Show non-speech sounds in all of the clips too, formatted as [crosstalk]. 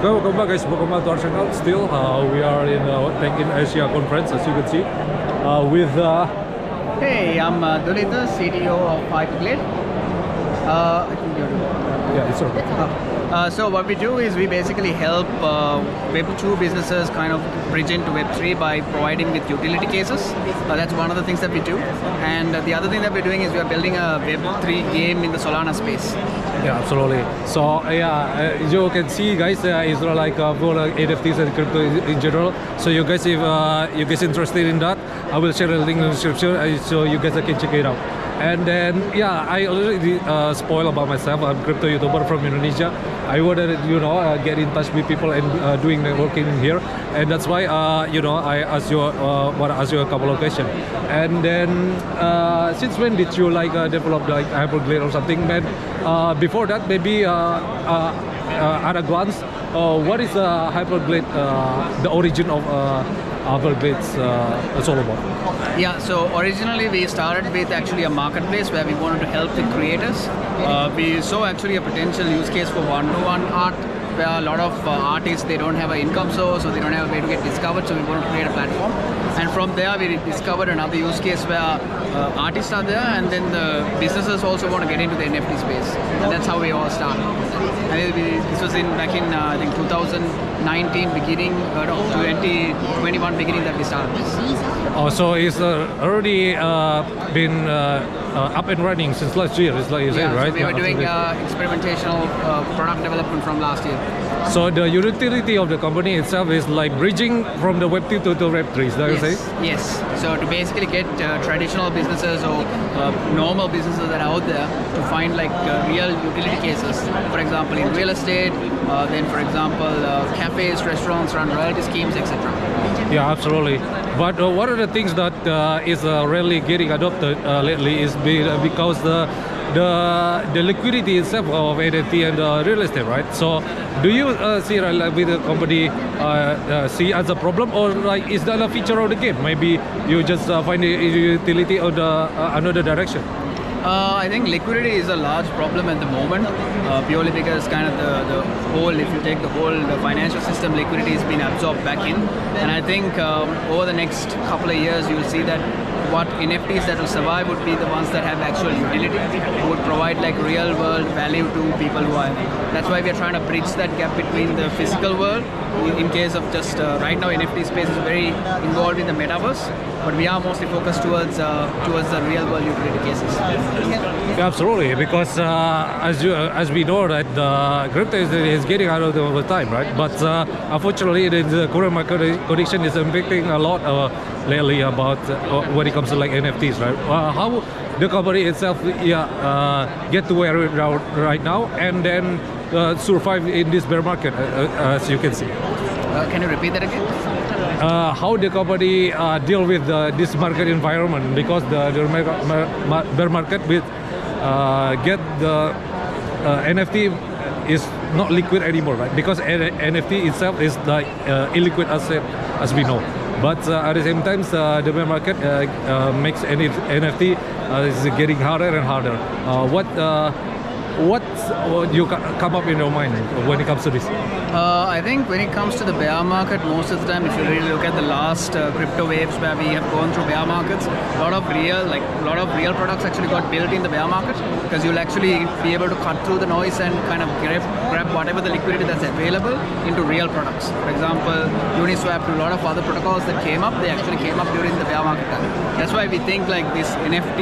Okay, welcome back guys, welcome back to our channel. Still, uh, we are in uh, in Asia conference as you can see uh, with uh, Hey, I'm uh, CTO of Hyperglade. Uh, I think you're yeah, it's okay. uh, so what we do is we basically help uh, Web2 businesses kind of bridge into Web3 by providing with utility cases. Uh, that's one of the things that we do. And uh, the other thing that we're doing is we are building a Web3 game in the Solana space. Yeah, absolutely. So uh, yeah, uh, you can see guys, uh, it's like uh, for uh, NFTs and crypto in, in general. So you guys, if uh, you guys interested in that, I will share a link in the description so you guys can check it out. And then yeah, I already uh, spoil about myself. I'm crypto YouTuber from Indonesia. I wanted you know uh, get in touch with people and uh, doing networking here, and that's why uh, you know I asked you uh, want to ask you a couple of questions. And then uh, since when did you like uh, develop like Hyperglade or something? Man, before that maybe at a glance, what is uh, Hyperglade? The origin of Hyperglade's uh, it's all about. Yeah, so originally we started with actually a marketplace where we wanted to help the creators. Uh, we saw actually a potential use case for one-to-one art a lot of uh, artists they don't have an income source so they don't have a way to get discovered so we want to create a platform. And from there we discovered another use case where uh, artists are there and then the businesses also want to get into the nft space. And that's how we all started. And we, this was in back in uh, i think 2019 beginning uh, no 2021 beginning that we started this. Oh, so it's uh, already uh, been uh, up and running since last year. It's like you said, right? So we were Yeah, doing uh, experimentational uh, product development from last year. So the utility of the company itself is like bridging from the Web 2 to the Web 3. Is that yes. say? yes. So to basically get uh, traditional businesses or uh, normal businesses that are out there to find like uh, real utility cases. For example, in real estate, uh, then for example, uh, cafes, restaurants run royalty schemes, etc. Yeah, absolutely. But uh, what are the things that uh, is uh, really getting adopted uh, lately is because the the the liquidity itself of NFT and real estate, right? So, do you uh, see uh, with the company uh, uh, see as a problem, or like is that a feature of the game? Maybe you just uh, find the utility of the another direction. I think liquidity is a large problem at the moment, purely because kind of the, the whole, if you take the whole the financial system, liquidity has been absorbed back in. And I think um, over the next couple of years, you'll see that what NFTs that will survive would be the ones that have actual utility, would provide like real world value to people who are. That's why we are trying to bridge that gap between the physical world. In, case of just uh, right now, NFT space is very involved in the metaverse, but we are mostly focused towards uh, towards the real world utility cases. Yeah, absolutely, because uh, as you uh, as we know that the crypto is, is getting out of the over time, right? But uh, unfortunately, the, current market condition is impacting a lot lately about uh, when it comes to like NFTs, right? Uh, how the company itself, yeah, uh, get to where it are right now, and then uh, survive in this bear market, uh, uh, as you can see. Uh, can you repeat that again? uh, how the company uh, deal with this market environment because the, the bear market with uh, get the uh, NFT is not liquid anymore, right? Because NFT itself is the uh, illiquid asset, as we know. But uh, at the same time, uh, the bear market uh, makes NF- NFT is getting harder and harder. What what what you come up in your mind when it comes to this? Uh, I think when it comes to the bear market, most of the time, if you really look at the last uh, crypto waves where we have gone through bear markets, a lot of real, like a lot of real products actually got built in the bear market because you'll actually be able to cut through the noise and kind of grab, grab whatever the liquidity that's available into real products. For example, Uniswap a lot of other protocols that came up, they actually came up during the bear market time. That's why we think like this NFT,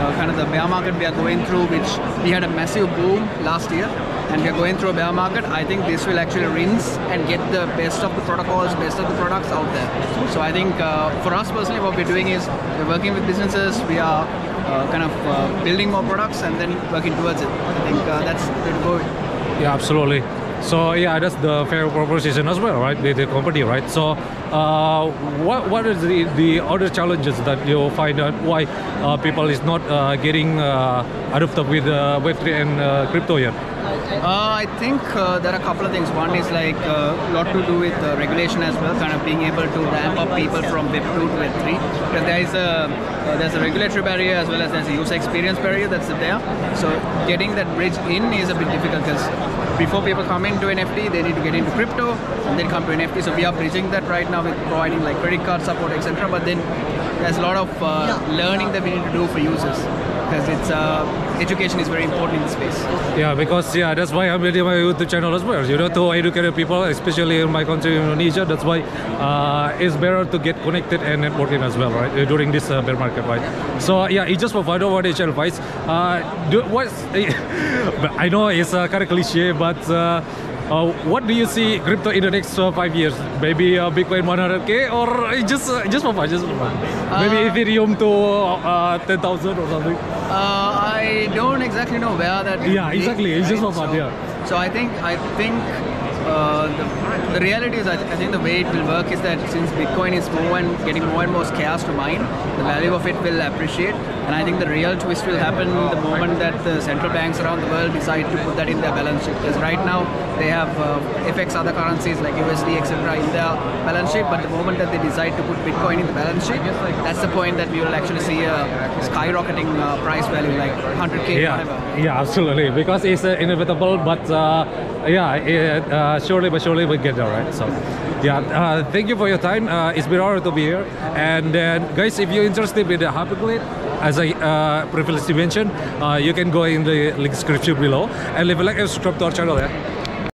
uh, kind of the bear market we are going through, which we had a massive boom last year and we are going through a bear market, I think this will actually rinse and get the best of the protocols, best of the products out there. So I think uh, for us personally, what we're doing is we're working with businesses, we are uh, kind of uh, building more products and then working towards it. I think uh, that's the way to go. Yeah, absolutely. So yeah, that's the fair proposition as well, right? With the company, right? So uh, what what is the, the other challenges that you find out why uh, people is not uh, getting uh, adopted with uh, Web3 and uh, crypto yet? I think there are a couple of things. One is like a lot to do with regulation as well, kind of being able to ramp up people from Web 2 to Web 3. Because there is a there's a regulatory barrier as well as there's a user experience barrier that's there. So getting that bridge in is a bit difficult because before people come into NFT, they need to get into crypto and then come to NFT. So we are bridging that right now with providing like credit card support, etc. But then there's a lot of uh, learning that we need to do for users because it's uh, education is very important in this space. Yeah, because yeah, that's why I'm building my YouTube channel as well. You know, to educate people, especially in my country, Indonesia. That's why uh, it's better to get connected and networking as well, right? uh, During this uh, bear market, right? So yeah, it's just what is your advice. Uh, do what's [laughs] I know it's uh, kind of cliche, but. Uh, what do you see crypto in the next uh, five years? Maybe uh, Bitcoin 100k or uh, just uh, just for fun, just for fun. Maybe Uh, Ethereum to uh, 10,000 or something. Uh, I don't exactly know where that. Yeah, be, exactly. It's just for fun, So- yeah. So I think I think uh, the, the reality is I, th- I think the way it will work is that since Bitcoin is more and getting more and more scarce to mine, the value of it will appreciate. And I think the real twist will happen the moment that the central banks around the world decide to put that in their balance sheet. Because right now they have uh, FX other currencies like USD etc. in their balance sheet, but the moment that they decide to put Bitcoin in the balance sheet, that's the point that we will actually see a skyrocketing uh, price value like 100k yeah, whatever. yeah, absolutely. Because it's uh, inevitable, but uh, yeah, it, uh, surely but surely we'll get there, right? So, yeah, uh, thank you for your time. Uh, it's been a honor to be here. And then, guys, if you're interested in the Hyperglade, as I uh, previously mentioned, uh, you can go in the link description below and leave a like and subscribe to our channel. Yeah.